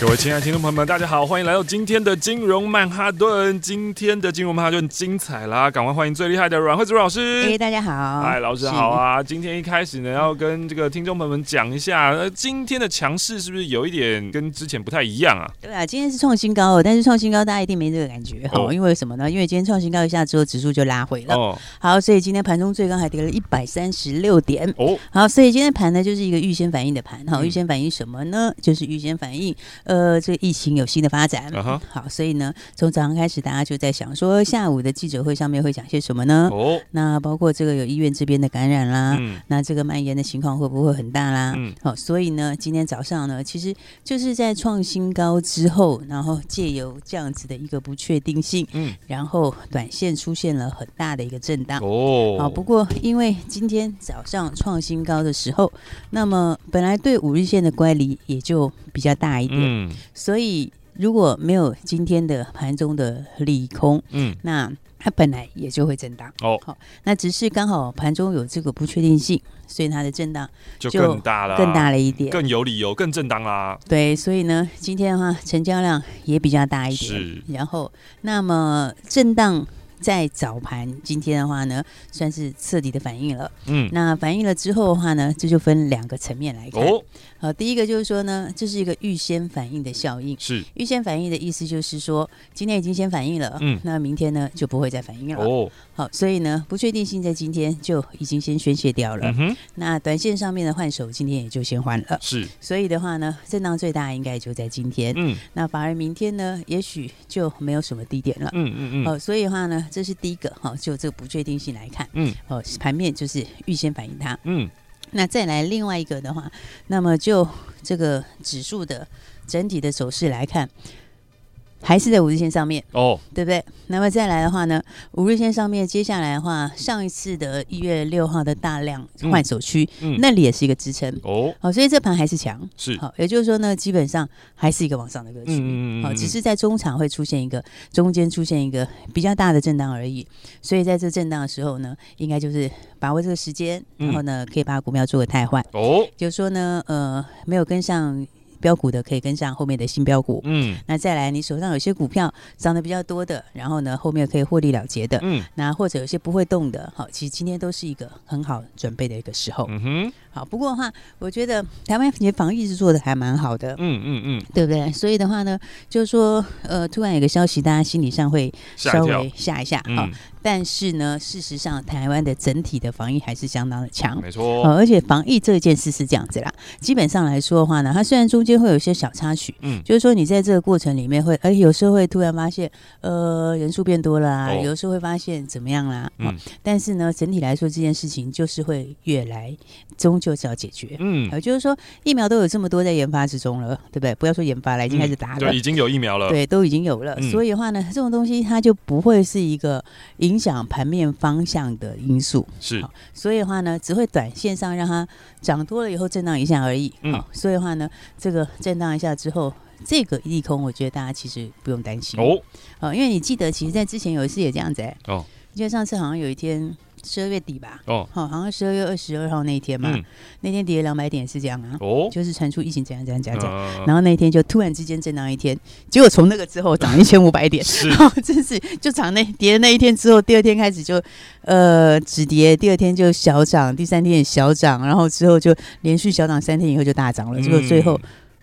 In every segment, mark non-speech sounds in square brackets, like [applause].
各位亲爱的听众朋友们，大家好，欢迎来到今天的金融曼哈顿。今天的金融曼哈顿精彩啦！赶快欢迎最厉害的阮慧珠老师。哎，大家好，嗨，老师好啊！今天一开始呢，要跟这个听众朋友们讲一下，呃，今天的强势是不是有一点跟之前不太一样啊？对啊，今天是创新高哦，但是创新高大家一定没这个感觉哦，因为什么呢？因为今天创新高一下之后，指数就拉回了。哦，好，所以今天盘中最高还跌了一百三十六点。哦，好，所以今天盘呢就是一个预先反应的盘。好，预先反应什么呢？就是预先反应。呃，这个疫情有新的发展，uh huh. 好，所以呢，从早上开始，大家就在想说，下午的记者会上面会讲些什么呢？Oh. 那包括这个有医院这边的感染啦，嗯、那这个蔓延的情况会不会很大啦？嗯、好，所以呢，今天早上呢，其实就是在创新高之后，然后借由这样子的一个不确定性，嗯，然后短线出现了很大的一个震荡。哦，好，不过因为今天早上创新高的时候，那么本来对五日线的乖离也就比较大一点，嗯。所以如果没有今天的盘中的利空，嗯，那它本来也就会震荡。哦，好，那只是刚好盘中有这个不确定性，所以它的震荡就更大了，更大了一点，更有理由更震荡啦。对，所以呢，今天的话成交量也比较大一点。是，然后那么震荡。在早盘今天的话呢，算是彻底的反应了。嗯，那反应了之后的话呢，这就分两个层面来看。哦，好，第一个就是说呢，这是一个预先反应的效应。是，预先反应的意思就是说，今天已经先反应了。嗯，那明天呢就不会再反应了。哦，好，所以呢，不确定性在今天就已经先宣泄掉了。嗯哼，那短线上面的换手今天也就先换了。是，所以的话呢，震荡最大应该就在今天。嗯，那反而明天呢，也许就没有什么低点了。嗯嗯嗯。哦，所以的话呢。这是第一个哈，就这个不确定性来看，嗯，哦，盘面就是预先反映它，嗯，那再来另外一个的话，那么就这个指数的整体的走势来看。还是在五日线上面哦，对不对？那么再来的话呢，五日线上面，接下来的话，上一次的一月六号的大量换手区，嗯，那里也是一个支撑。哦，好，所以这盘还是强，是。好，也就是说呢，基本上还是一个往上的格局，嗯，好，只是在中场会出现一个中间出现一个比较大的震荡而已，所以在这震荡的时候呢，应该就是把握这个时间，然后呢，可以把股票做个汰换哦，就是说呢，呃，没有跟上。标股的可以跟上后面的新标股，嗯，那再来你手上有些股票涨得比较多的，然后呢后面可以获利了结的，嗯，那或者有些不会动的，好，其实今天都是一个很好准备的一个时候，嗯哼，好，不过的话，我觉得台湾的防疫是做的还蛮好的，嗯嗯嗯，对不对？所以的话呢，就是说，呃，突然有个消息，大家心理上会稍微吓一下，好。但是呢，事实上，台湾的整体的防疫还是相当的强，没错、哦。而且防疫这件事是这样子啦，基本上来说的话呢，它虽然中间会有一些小插曲，嗯，就是说你在这个过程里面会，哎，有时候会突然发现，呃，人数变多了啊，哦、有时候会发现怎么样啦，嗯、哦。但是呢，整体来说这件事情就是会越来，终究是要解决，嗯。也就是说，疫苗都有这么多在研发之中了，对不对？不要说研发了，已经开始打了，对，已经有疫苗了，对，都已经有了。嗯、所以的话呢，这种东西它就不会是一个。影响盘面方向的因素是，所以的话呢，只会短线上让它涨多了以后震荡一下而已。嗯，所以的话呢，这个震荡一下之后，这个利空，我觉得大家其实不用担心哦。哦，因为你记得，其实，在之前有一次也这样子哎。哦，记得上次好像有一天。十二月底吧，哦，好，好像十二月二十二号那一天嘛，嗯、那天跌了两百点是这样啊，哦，就是传出疫情怎样怎样怎样，啊、然后那一天就突然之间震荡一天，结果从那个之后涨一千五百点，是，然 [laughs] 后真是就涨那跌的那一天之后，第二天开始就呃止跌，第二天就小涨，第三天也小涨，然后之后就连续小涨三天以后就大涨了，结果最后。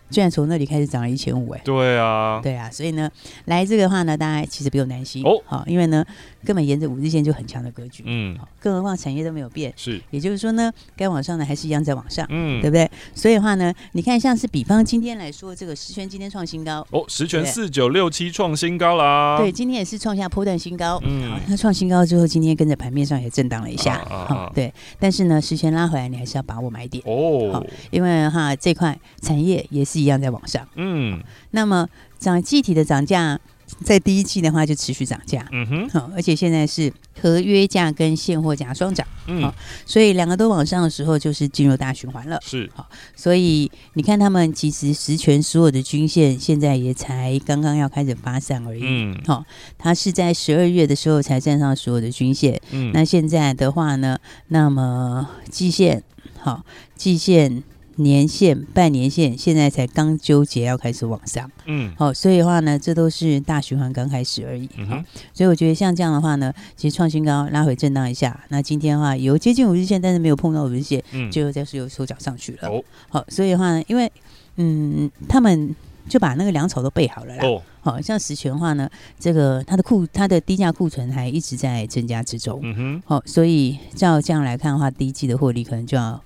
居然从那里开始涨了一千五哎！对啊，对啊，所以呢，来这个的话呢，大家其实不用担心哦，好，因为呢，根本沿着五日线就很强的格局，嗯，更何况产业都没有变，是，也就是说呢，该往上的还是一样在往上，嗯，对不对？所以的话呢，你看像是比方今天来说，这个十全今天创新高哦，十全四九六七创新高啦，对，今天也是创下波段新高，嗯，好，那创新高之后，今天跟着盘面上也震荡了一下，好，对，但是呢，十全拉回来，你还是要把握买点哦，好，因为哈这块产业也是。是一样在往上。嗯，那么涨具体的涨价。在第一季的话就持续涨价，嗯哼，好，而且现在是合约价跟现货价双涨，嗯，好，所以两个都往上的时候，就是进入大循环了，是，好，所以你看他们其实实权所有的均线现在也才刚刚要开始发散而已，嗯，好，它是在十二月的时候才站上所有的均线，嗯，那现在的话呢，那么季线，好，季线。年线、半年线现在才刚纠结要开始往上，嗯，好，所以的话呢，这都是大循环刚开始而已，嗯，所以我觉得像这样的话呢，其实创新高拉回震荡一下，那今天的话有接近五日线，但是没有碰到五日线，嗯，就再是又收脚上去了，哦，好，所以的话呢，因为嗯，他们就把那个粮草都备好了啦，哦，好像实权的话呢，这个它的库它的低价库存还一直在增加之中，嗯哼，好，所以照这样来看的话，第一季的获利可能就要。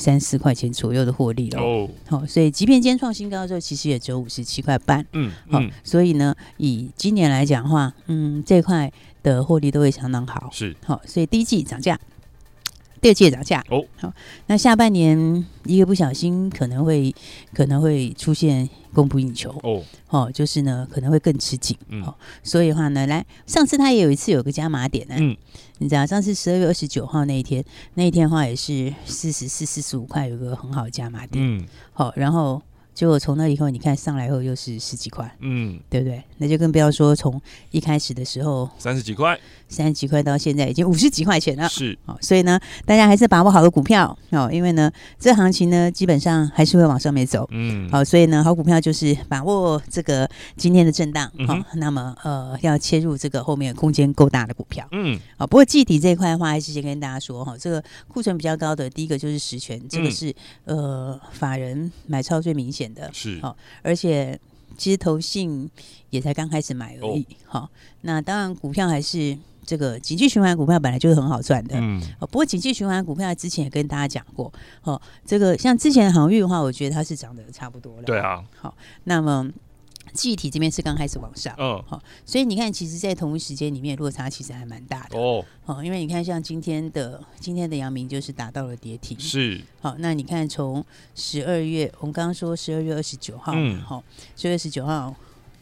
三四块钱左右的获利了哦，好，所以即便今天创新高的时候，其实也只有五十七块半，嗯，好，所以呢，以今年来讲的话，嗯，这块的获利都会相当好，是，好，所以第一季涨价，第二季也涨价。哦，好，那下半年一个不小心可能会可能会出现供不应求。哦，哦，就是呢可能会更吃紧，嗯，好，所以的话呢，来上次他也有一次有个加码点呢，嗯。你知道上次十二月二十九号那一天，那一天的话也是四十四、四十五块，有个很好的加码点。嗯，好，然后。结果从那以后，你看上来后又是十几块，嗯，对不对？那就更不要说从一开始的时候三十几块，三十几块到现在已经五十几块钱了，是。好，所以呢，大家还是把握好的股票。哦，因为呢，这行情呢基本上还是会往上面走，嗯，好，所以呢，好股票就是把握这个今天的震荡，好、嗯哦，那么呃要切入这个后面空间够大的股票，嗯，好。不过季底这一块的话，还是先跟大家说哈、哦，这个库存比较高的第一个就是实权，这个是、嗯、呃法人买超最明显的。的是好，而且其实投信也才刚开始买而已。好、哦，那当然股票还是这个景气循环股票本来就是很好赚的。嗯，不过景气循环股票之前也跟大家讲过，哦，这个像之前的航运的话，我觉得它是涨得差不多了。对啊，好，那么。记忆体这边是刚开始往上，嗯，好，所以你看，其实，在同一时间里面落差其实还蛮大的。哦，好，因为你看，像今天的今天的阳明就是达到了跌停，是，好，那你看从十二月，我们刚刚说十二月二十九号，嗯，好，十二月二十九号。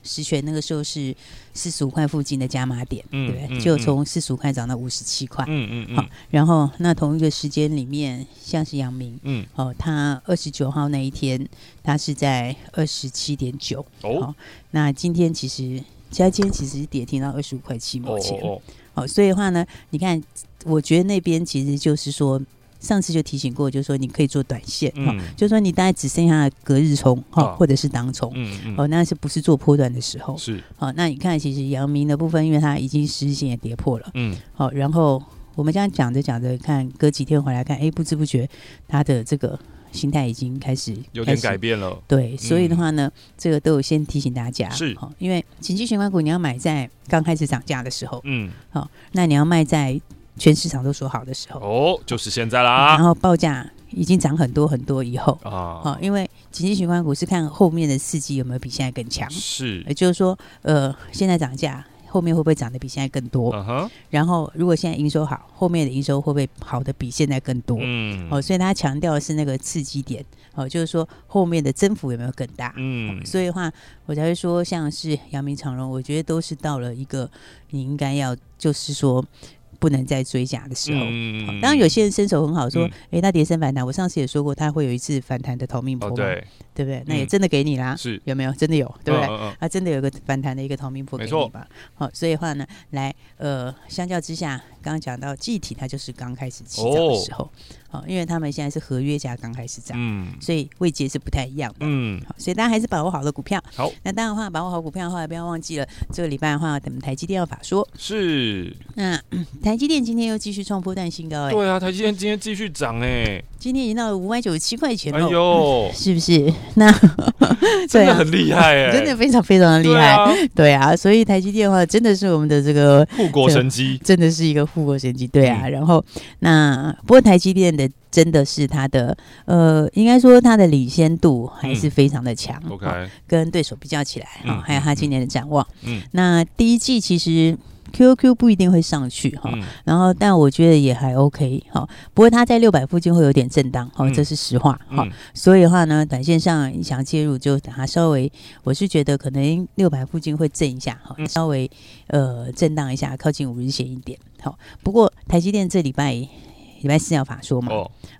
十权那个时候是四十五块附近的加码点，嗯、对不对？就从四十五块涨到五十七块，嗯嗯，嗯。好，然后那同一个时间里面，像是阳明，嗯，哦，它二十九号那一天，它是在二十七点九，哦，那今天其实，加今天其实跌停到二十五块七毛钱，哦，哦，好，所以的话呢，你看，我觉得那边其实就是说。上次就提醒过，就是说你可以做短线，哈、嗯，就是说你大概只剩下隔日冲，哈、啊，或者是当冲，嗯嗯，哦，那是不是做波段的时候？是，好，那你看，其实阳明的部分，因为它已经十日线也跌破了，嗯，好，然后我们这样讲着讲着，看隔几天回来看，哎，不知不觉它的这个心态已经开始有点改变了，对，所以的话呢，嗯、这个都有先提醒大家，是，好，因为景气循环股你要买在刚开始涨价的时候，嗯，好，那你要卖在。全市场都说好的时候哦，就是现在啦。然后报价已经涨很多很多以后啊，哦，因为经济循环股是看后面的刺激有没有比现在更强，是，也就是说，呃，现在涨价，后面会不会涨得比现在更多？然后如果现在营收好，后面的营收会不会好的比现在更多？嗯。哦，所以他强调的是那个刺激点，哦，就是说后面的增幅有没有更大？嗯。所以的话，我才会说，像是阳明长荣，我觉得都是到了一个你应该要，就是说。不能再追加的时候，嗯、当然有些人身手很好，说，哎、嗯，那跌升反弹，我上次也说过，他会有一次反弹的逃命波，对，对不对？那也真的给你啦，是、嗯、有没有？真的有，对不对？啊，啊真的有个反弹的一个逃命波给你吧？好，所以话呢，来，呃，相较之下，刚刚讲到记忆体，它就是刚开始起涨的时候。哦好，因为他们现在是合约价刚开始涨，嗯，所以位阶是不太一样的，嗯，好，所以大家还是把握好了股票。好，那当然的话，把握好股票的话，不要忘记了这个礼拜的话，等台积电要法说。是。那台积电今天又继续创波段新高，哎。对啊，台积电今天继续涨，哎。今天已经到了五百九十七块钱了，哎呦，[laughs] 是不是？那 [laughs] 真的很厉害，哎，[laughs] 真的非常非常的厉害，对啊。所以台积电的话，真的是我们的这个护国神机，真的是一个护国神机，对啊。然后那不过台积电。的真的是它的，呃，应该说它的领先度还是非常的强。OK，跟对手比较起来，哈，还有它今年的展望。嗯，那第一季其实 QQ 不一定会上去哈，嗯、然后但我觉得也还 OK 哈，不过它在六百附近会有点震荡哈，这是实话哈，嗯、所以的话呢，短线上你想介入就等它稍微，我是觉得可能六百附近会震一下哈，稍微呃震荡一下，靠近五日线一点好，不过台积电这礼拜礼拜四要法说嘛，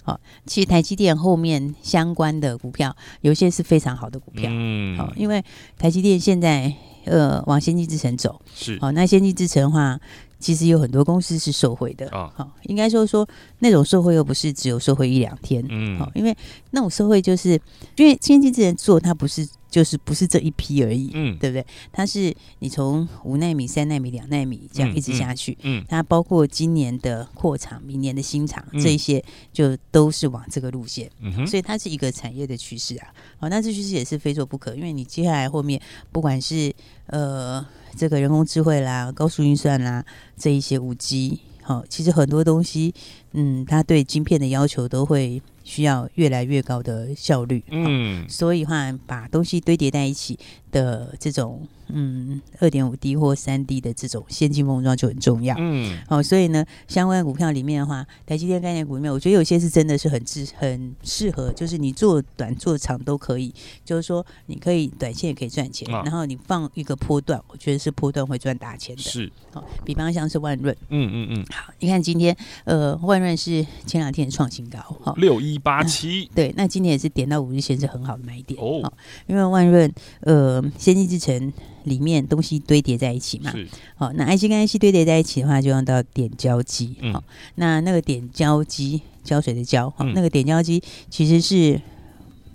好、哦，其实台积电后面相关的股票有些是非常好的股票，嗯，好，因为台积电现在。呃，往先进制程走是好，那先进制程的话，其实有很多公司是受惠的啊。好，应该说说那种受惠又不是只有受惠一两天，嗯，好，因为那种受惠就是因为先进制程做它不是。就是不是这一批而已，嗯，对不对？它是你从五纳米、三纳米、两纳米这样一直下去，嗯，嗯，它包括今年的扩厂、明年的新厂，嗯、这一些就都是往这个路线，嗯哼，所以它是一个产业的趋势啊。好，那这趋势也是非做不可，因为你接下来后面不管是呃这个人工智慧啦、高速运算啦这一些五 G，好，其实很多东西，嗯，它对晶片的要求都会。需要越来越高的效率，嗯，所以话把东西堆叠在一起的这种。嗯，二点五 D 或三 D 的这种先进封装就很重要。嗯，好、哦，所以呢，相关股票里面的话，台积电概念股里面，我觉得有些是真的是很适很适合，就是你做短做长都可以。就是说，你可以短线也可以赚钱，啊、然后你放一个波段，我觉得是波段会赚大钱的。是，好、哦，比方像是万润，嗯嗯嗯，好，你看今天呃，万润是前两天创新高，哈、哦，六一八七，对，那今天也是点到五日线是很好的买点哦，哦，因为万润呃，先进制程。里面东西堆叠在一起嘛，好是，那 IC 跟 IC 堆叠在一起的话，就用到点胶机，好、嗯，那那个点胶机，胶水的胶，好、嗯，那个点胶机其实是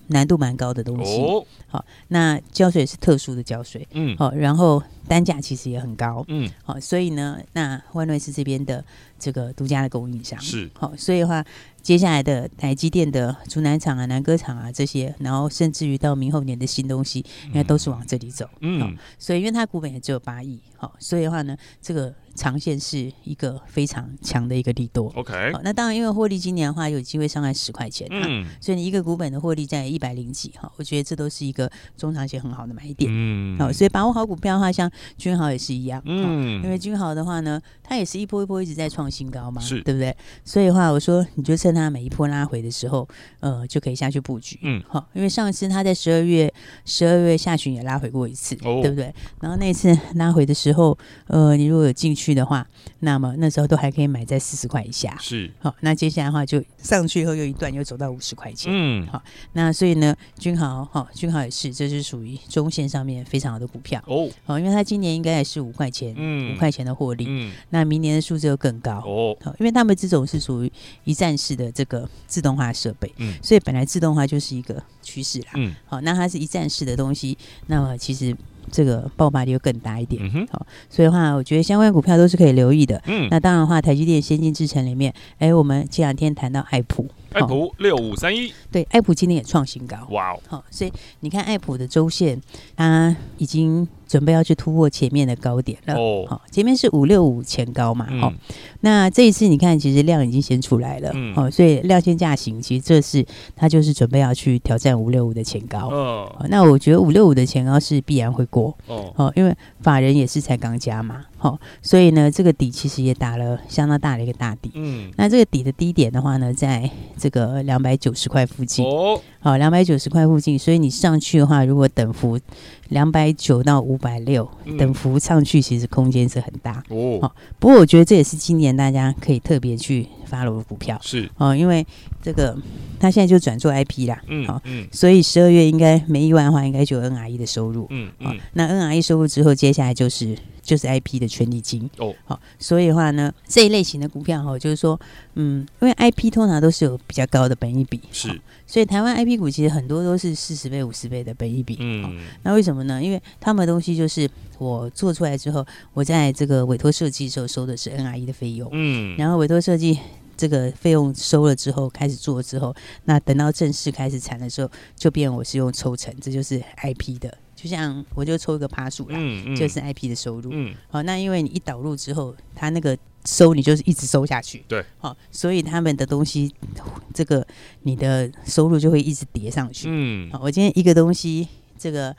难度蛮高的东西，好、哦，那胶水是特殊的胶水，嗯，好，然后单价其实也很高，嗯，好，所以呢，那万瑞是这边的这个独家的供应商，是，好，所以的话。接下来的台积电的竹南厂啊、南歌厂啊这些，然后甚至于到明后年的新东西，应该都是往这里走。嗯，哦、所以因为它股本也只有八亿，好、哦，所以的话呢，这个。长线是一个非常强的一个利多。OK，好，那当然，因为获利今年的话有机会上来十块钱，嗯，所以你一个股本的获利在一百零几，哈，我觉得这都是一个中长线很好的买点，嗯，好，所以把握好股票的话，像君豪也是一样，嗯，因为君豪的话呢，它也是一波一波一直在创新高嘛，是，对不对？所以的话，我说你就趁它每一波拉回的时候，呃，就可以下去布局，嗯，好，因为上次它在十二月十二月下旬也拉回过一次，哦，对不对？然后那次拉回的时候，呃，你如果有进去。去的话，那么那时候都还可以买在四十块以下。是，好，那接下来的话就上去以后又一段又走到五十块钱。嗯，好，那所以呢，君豪哈，君豪也是，这是属于中线上面非常好的股票哦。好，因为它今年应该也是五块钱，嗯，五块钱的获利。嗯，那明年的数字又更高哦。好，因为他们这种是属于一站式的这个自动化设备，嗯，所以本来自动化就是一个趋势啦。嗯，好，那它是一站式的东西，那么其实。这个爆发力又更大一点，好、嗯哼，所以的话，我觉得相关股票都是可以留意的。嗯，那当然的话，台积电先进制程里面，哎，我们这两天谈到爱普。爱普六五三一，对，爱普今天也创新高，哇哦，好，所以你看爱普的周线，它已经准备要去突破前面的高点了，哦，好，前面是五六五前高嘛，好、嗯，那这一次你看，其实量已经先出来了，嗯，好，所以量线价行，其实这是它就是准备要去挑战五六五的前高，哦，那我觉得五六五的前高是必然会过，哦，好，因为法人也是才刚加嘛。好，所以呢，这个底其实也打了相当大的一个大底。嗯，那这个底的低点的话呢，在这个两百九十块附近。哦，好，两百九十块附近，所以你上去的话，如果等幅两百九到五百六，等幅上去，其实空间是很大。哦，好，不过我觉得这也是今年大家可以特别去 follow 的股票。是，哦，因为这个他现在就转做 IP 啦。嗯，好，嗯，所以十二月应该没意外的话，应该就有 NRE 的收入。嗯嗯，那 NRE 收入之后，接下来就是。就是 IP 的权利金哦，好，所以的话呢，这一类型的股票哈，就是说，嗯，因为 IP 通常都是有比较高的本益比，是，所以台湾 IP 股其实很多都是四十倍、五十倍的本益比，嗯，那为什么呢？因为他们的东西就是我做出来之后，我在这个委托设计的时候收的是 NRE 的费用，嗯，然后委托设计这个费用收了之后，开始做之后，那等到正式开始产的时候，就变我是用抽成，这就是 IP 的。就像我就抽一个趴数啦，嗯嗯、就是 IP 的收入。嗯，好，那因为你一导入之后，它那个收你就是一直收下去。对，好，所以他们的东西，这个你的收入就会一直叠上去。嗯，好，我今天一个东西，这个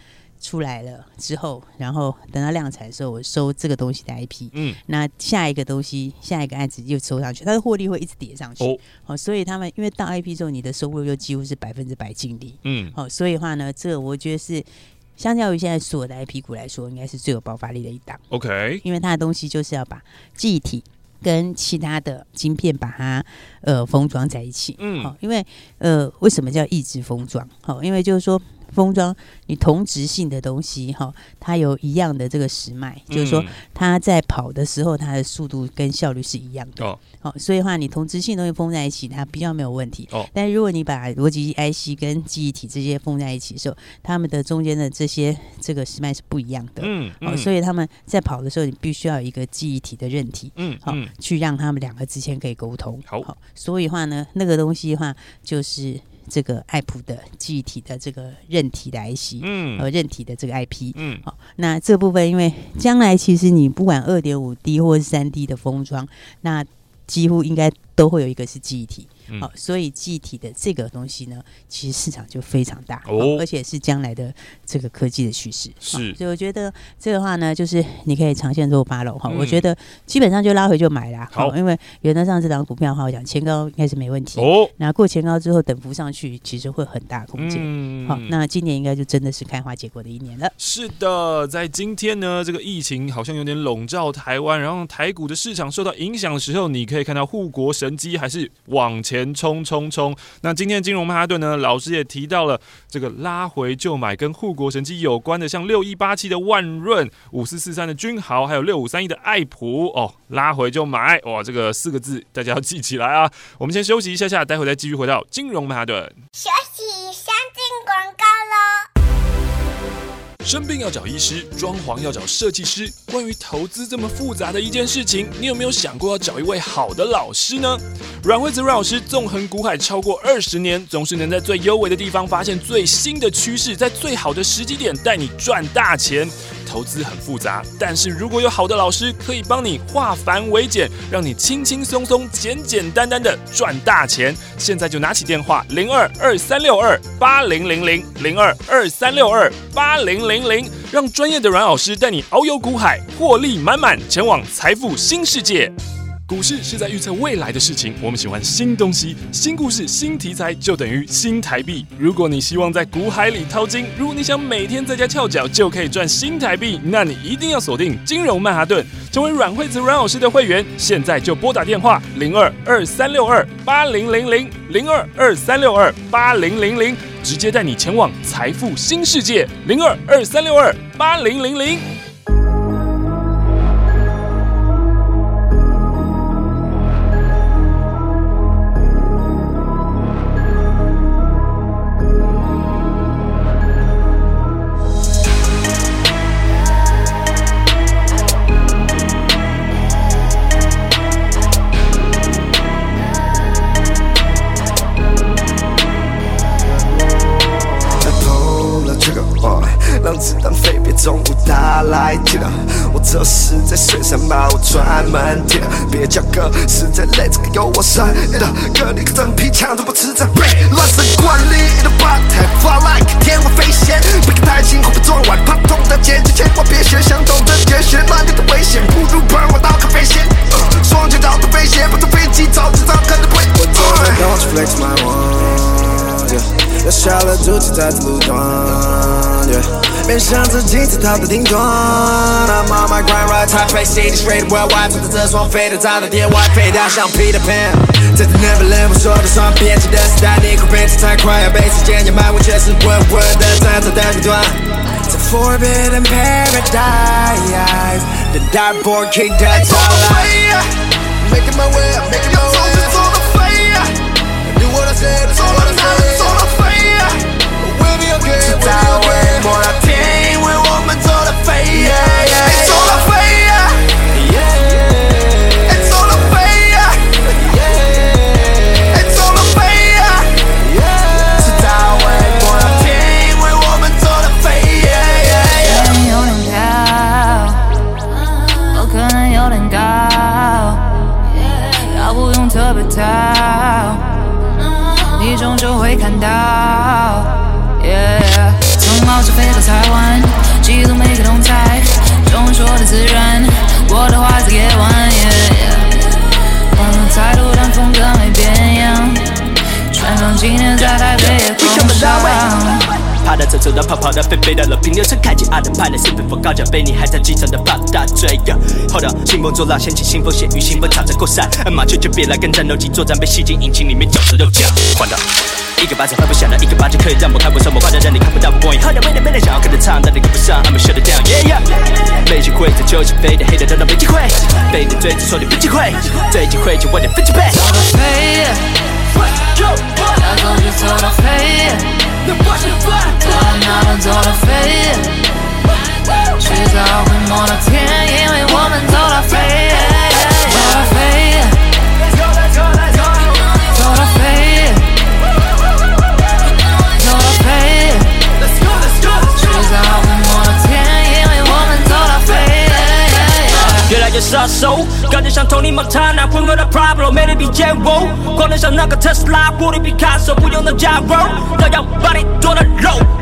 出来了之后，然后等到量产的时候，我收这个东西的 IP，嗯，那下一个东西，下一个案子又收上去，它的获利会一直叠上去，哦，好，所以他们因为到 IP 之后，你的收入又几乎是百分之百净利，嗯，好，所以的话呢，这个我觉得是相较于现在所有的 IP 股来说，应该是最有爆发力的一档，OK，因为它的东西就是要把记忆体跟其他的晶片把它呃封装在一起，嗯，好，因为呃为什么叫异质封装？好，因为就是说。封装你同质性的东西哈，它有一样的这个时脉，嗯、就是说它在跑的时候，它的速度跟效率是一样的。哦，好，所以的话你同质性东西封在一起，它比较没有问题。哦，但如果你把逻辑 IC 跟记忆体这些封在一起的时候，它们的中间的这些这个时脉是不一样的。嗯，嗯，哦，所以他们在跑的时候，你必须要有一个记忆体的韧体。嗯，好，去让他们两个之间可以沟通。好，好，所以的话呢，那个东西的话就是。这个爱普的记忆体的这个韧体的 IC，嗯，和韧体的这个 IP，嗯，好，那这部分因为将来其实你不管二点五 D 或是三 D 的封装，那几乎应该都会有一个是记忆体。好，所以记忆体的这个东西呢，其实市场就非常大，哦，而且是将来的这个科技的趋势。是，所以我觉得这个话呢，就是你可以长线做八楼哈。我觉得基本上就拉回就买啦。好，因为原则上这档股票的话，我讲前高应该是没问题。哦，那过前高之后等幅上去，其实会很大空间。嗯，好，那今年应该就真的是开花结果的一年了。是的，在今天呢，这个疫情好像有点笼罩台湾，然后台股的市场受到影响的时候，你可以看到护国神机还是往前。前冲冲冲！那今天的金融曼哈顿呢？老师也提到了这个拉回就买，跟护国神机有关的，像六一八七的万润、五四四三的君豪，还有六五三一的爱普哦，拉回就买哇！这个四个字大家要记起来啊！我们先休息一下下，待会再继续回到金融曼哈顿。生病要找医师，装潢要找设计师。关于投资这么复杂的一件事情，你有没有想过要找一位好的老师呢？阮惠子阮老师纵横股海超过二十年，总是能在最优微的地方发现最新的趋势，在最好的时机点带你赚大钱。投资很复杂，但是如果有好的老师可以帮你化繁为简，让你轻轻松松、简简单单的赚大钱，现在就拿起电话零二二三六二八零零零零二二三六二八零零零零，让专业的阮老师带你遨游股海，获利满满，前往财富新世界。股市是在预测未来的事情，我们喜欢新东西、新故事、新题材，就等于新台币。如果你希望在股海里淘金，如果你想每天在家翘脚就可以赚新台币，那你一定要锁定金融曼哈顿，成为阮惠子阮老师的会员。现在就拨打电话零二二三六二八零零零零二二三六二八零零零，直接带你前往财富新世界零二二三六二八零零零。让子弹飞，别总打来叫。我这是在水上把我专门贴，别叫哥，实在累，这个有我深的哥，你个真皮枪都不吃这背，乱神惯例的 b u t t f l y like 天外飞仙，别看太轻会被撞歪，怕痛的结局千万别学，想懂的绝学，乱点的危险，不如喷我刀咖啡线，双脚找的飞鞋，不坐飞机早知道可能会。Don't flex my one，要下了注定在这路段。别想自己在逃的顶端。I'm on my grind, right time, face city, straight worldwide，坐在这双飞的炸的电外，飞到像 Peter Pan。在 Neverland，我说的算编辑的时代，你会变得太快，要被时间掩埋，我却是稳稳的站在顶端。在 Forbidden Paradise，The Darkborn King that's all I Making my way, making my way。到了平流层，开启阿德派的身份，高脚杯，你还在机场的八大锥。Hold up，兴风作浪，掀起腥风血雨，兴奋插着过山。马球就别来跟战斗机作战，被吸进引擎里面，绞着肉酱。换到一个巴掌拍不响的，一个巴掌可以让我看不上，我夸张让你看不到我光影。Hold up，没人没人想要跟着唱，但你跟不上，I'm shut it down，yeah yeah。没机会在球场飞的黑的都当没机会，被你追着说你没机会，最机会就晚点分机会。走到飞，要走就走到飞。走到哪都走到飞，迟早会摸到天，因为我们走到飞，飞，越来越杀手，感觉像 Tony Montana，混合的 Pablo，没人比见我，狂得像那个特斯拉，玻璃毕卡索，不用弄加热，都要把你剁了肉，让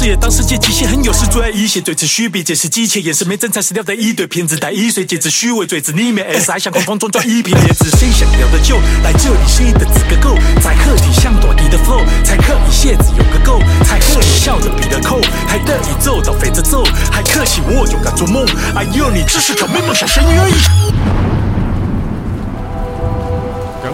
事业当世界极限很有事，最爱一些最持续比解释机械，眼神没真材实料的一堆骗子，带一岁戒指虚伪嘴子，里面 S 还想狂放装装一瓶椰子，谁想要的就来这里，谁的资格够？在客厅像短笛的 flow，才可以蝎子有个够，才可以笑着比的扣，还得以奏到飞着走，还可惜我勇敢做梦，哎呦你只是个没梦想生育而已。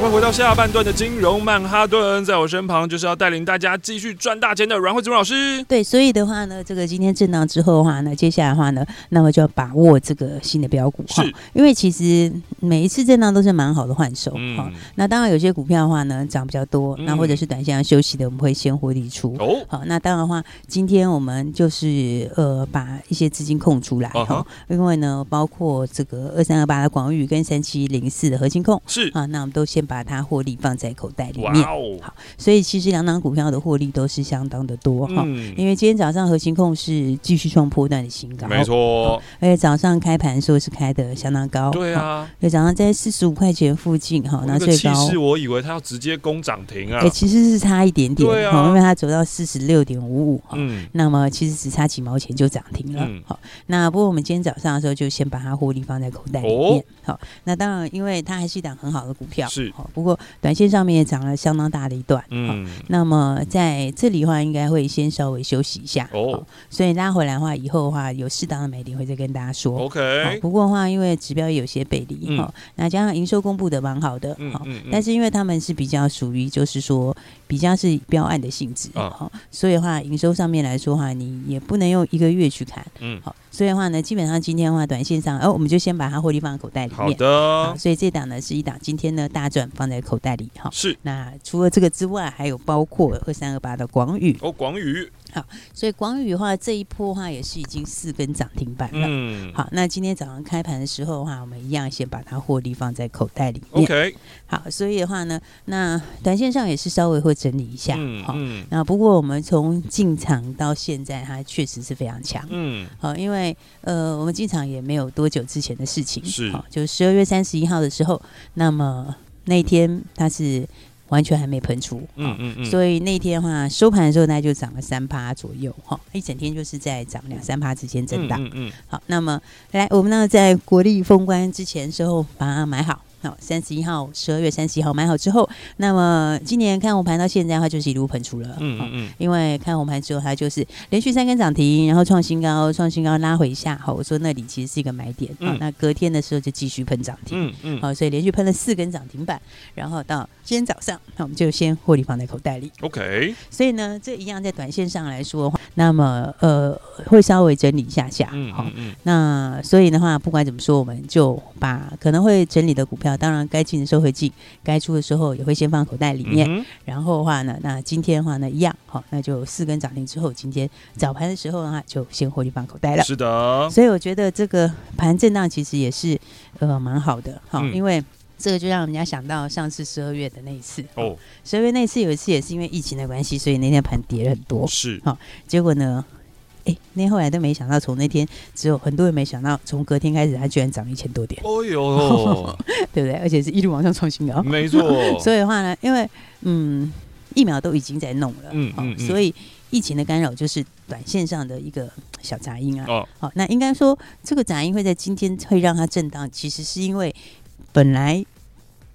快回到下半段的金融曼哈顿，在我身旁就是要带领大家继续赚大钱的阮慧子老师。对，所以的话呢，这个今天震荡之后的话呢，接下来的话呢，那么就要把握这个新的标股哈，因为其实每一次震荡都是蛮好的换手哈、嗯。那当然有些股票的话呢，涨比较多，那或者是短线要休息的，我们会先获利出。哦，好，那当然的话，今天我们就是呃把一些资金空出来哈、哦，因为呢，包括这个二三二八的广宇跟三七零四的核心控是啊，那我们都先。把它获利放在口袋里面，好，所以其实两档股票的获利都是相当的多哈、嗯。因为今天早上核心控是继续创波段的新高，没错，而且早上开盘说是开的相当高，对啊，对早上在四十五块钱附近哈，那最高是我以为它要直接攻涨停啊，哎，其实是差一点点，对啊，因为它走到四十六点五五哈，那么其实只差几毛钱就涨停了，好、嗯，那不过我们今天早上的时候就先把它获利放在口袋里面，好、哦，那当然因为它还是一档很好的股票，是。不过短线上面也涨了相当大的一段，嗯，那么在这里的话，应该会先稍微休息一下，哦，所以拉回来的话，以后的话有适当的买点会再跟大家说，OK。不过的话，因为指标也有些背离，哈、嗯，那加上营收公布的蛮好的，哈、嗯，但是因为他们是比较属于就是说比较是标案的性质，哈、嗯，所以的话营收上面来说的话，你也不能用一个月去看，嗯，好，所以的话呢，基本上今天的话，短线上，哦，我们就先把它获利放在口袋里面，好的，所以这档呢是一档今天呢大赚放在口袋里。哈，是。那除了这个之外，还有包括二三二八的广宇哦，广宇。好，所以广宇的话，这一波的话也是已经四根涨停板了。嗯。好，那今天早上开盘的时候的话，我们一样先把它获利放在口袋里面。OK。好，所以的话呢，那短线上也是稍微会整理一下。嗯。好，那不过我们从进场到现在，它确实是非常强。嗯。好，因为呃，我们进场也没有多久之前的事情。是。好，就十二月三十一号的时候，那么。那一天它是完全还没喷出，嗯嗯嗯，所以那天的话收盘的时候，它就涨了三趴左右，哈，一整天就是在涨两三趴之间震荡，嗯嗯，好，那么来，我们呢在国立封关之前时候把它买好。好，三十一号，十二月三十一号买好之后，那么今年看红盘到现在的话，就是一路喷出了。嗯嗯嗯。因为看红盘之后，它就是连续三根涨停，然后创新高，创新高拉回一下。好，我说那里其实是一个买点。好，那隔天的时候就继续喷涨停。嗯嗯。好，所以连续喷了四根涨停板，然后到今天早上，那我们就先获利放在口袋里。OK。所以呢，这一样在短线上来说的话，那么呃会稍微整理一下下。嗯嗯嗯。那所以的话，不管怎么说，我们就把可能会整理的股票。当然，该进的时候会进，该出的时候也会先放口袋里面。嗯、然后的话呢，那今天的话呢，一样好，那就四根涨停之后，今天早盘的时候的话，就先获利放口袋了。是的，所以我觉得这个盘震荡其实也是呃蛮好的，好，嗯、因为这个就让人家想到上次十二月的那一次哦，十二月那一次有一次也是因为疫情的关系，所以那天盘跌了很多，是好，结果呢。哎，那后来都没想到，从那天只有很多人没想到，从隔天开始，它居然涨一千多点。哦呦，[laughs] 对不对？而且是一路往上创新高。没错。[laughs] 所以的话呢，因为嗯，疫苗都已经在弄了，嗯嗯，所以疫情的干扰就是短线上的一个小杂音啊。哦，好，那应该说这个杂音会在今天会让它震荡，其实是因为本来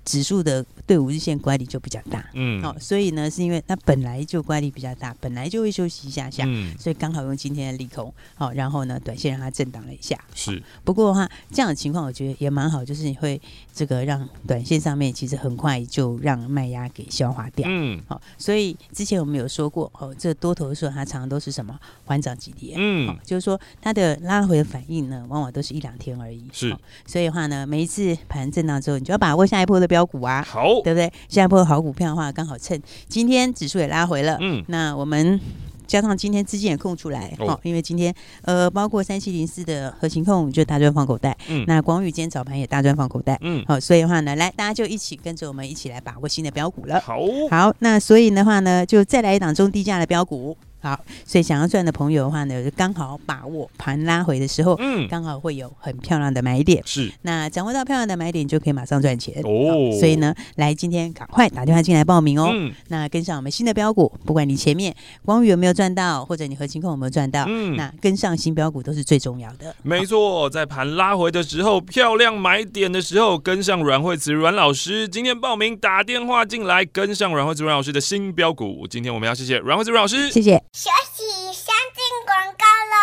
指数的。对五日线乖离就比较大，嗯，好、哦，所以呢，是因为它本来就乖离比较大，本来就会休息一下下，嗯，所以刚好用今天的利空，好、哦，然后呢，短线让它震荡了一下，是、哦。不过的话，这样的情况我觉得也蛮好，就是你会这个让短线上面其实很快就让卖压给消化掉，嗯，好、哦，所以之前我们有说过，哦，这多头的时候它常常都是什么？缓涨急跌，嗯、哦，就是说它的拉回的反应呢，往往都是一两天而已，是、哦。所以的话呢，每一次盘震荡之后，你就要把握下一波的标股啊，好。对不对？下一波好股票的话，刚好趁今天指数也拉回了，嗯，那我们加上今天资金也空出来，哦，因为今天呃，包括三七零四的核心控就大赚放口袋，嗯，那广宇今天早盘也大赚放口袋，嗯，好，所以的话呢，来大家就一起跟着我们一起来把握新的标股了，好，好，那所以的话呢，就再来一档中低价的标股。好，所以想要赚的朋友的话呢，就刚好把握盘拉回的时候，嗯，刚好会有很漂亮的买点。是，那掌握到漂亮的买点，就可以马上赚钱哦。所以呢，来今天赶快打电话进来报名哦。嗯，那跟上我们新的标股，不管你前面光宇有没有赚到，或者你合勤控有没有赚到，嗯，那跟上新标股都是最重要的。没错，在盘拉回的时候，漂亮买点的时候，跟上阮惠慈阮老师。今天报名打电话进来，跟上阮惠慈阮老师的新标股。今天我们要谢谢阮惠慈阮老师，谢谢。学习先进广告喽！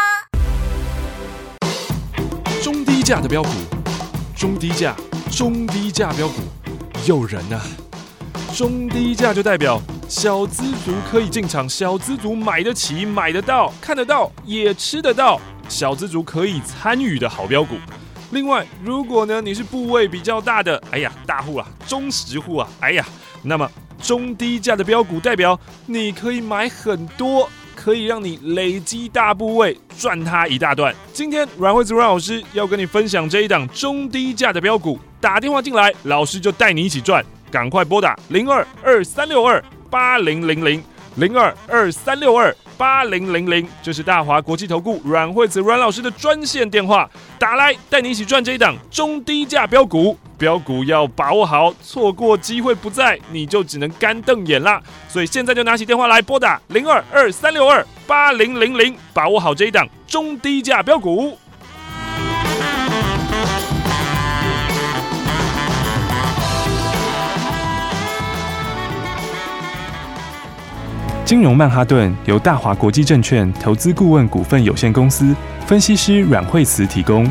中低价的标股，中低价，中低价标股，诱人啊！中低价就代表小资族可以进场，小资族买得起、买得到、看得到、也吃得到，小资族可以参与的好标股。另外，如果呢你是部位比较大的，哎呀，大户啊，中实户啊，哎呀，那么。中低价的标股代表你可以买很多，可以让你累积大部位赚它一大段。今天阮惠子阮老师要跟你分享这一档中低价的标股，打电话进来，老师就带你一起赚。赶快拨打零二二三六二八零零零零二二三六二八零零零，这是大华国际投顾阮惠子阮老师的专线电话，打来带你一起赚这一档中低价标股。标股要把握好，错过机会不在，你就只能干瞪眼啦。所以现在就拿起电话来拨打零二二三六二八零零零，把握好这一档中低价标股。金融曼哈顿由大华国际证券投资顾问股份有限公司分析师阮慧慈提供。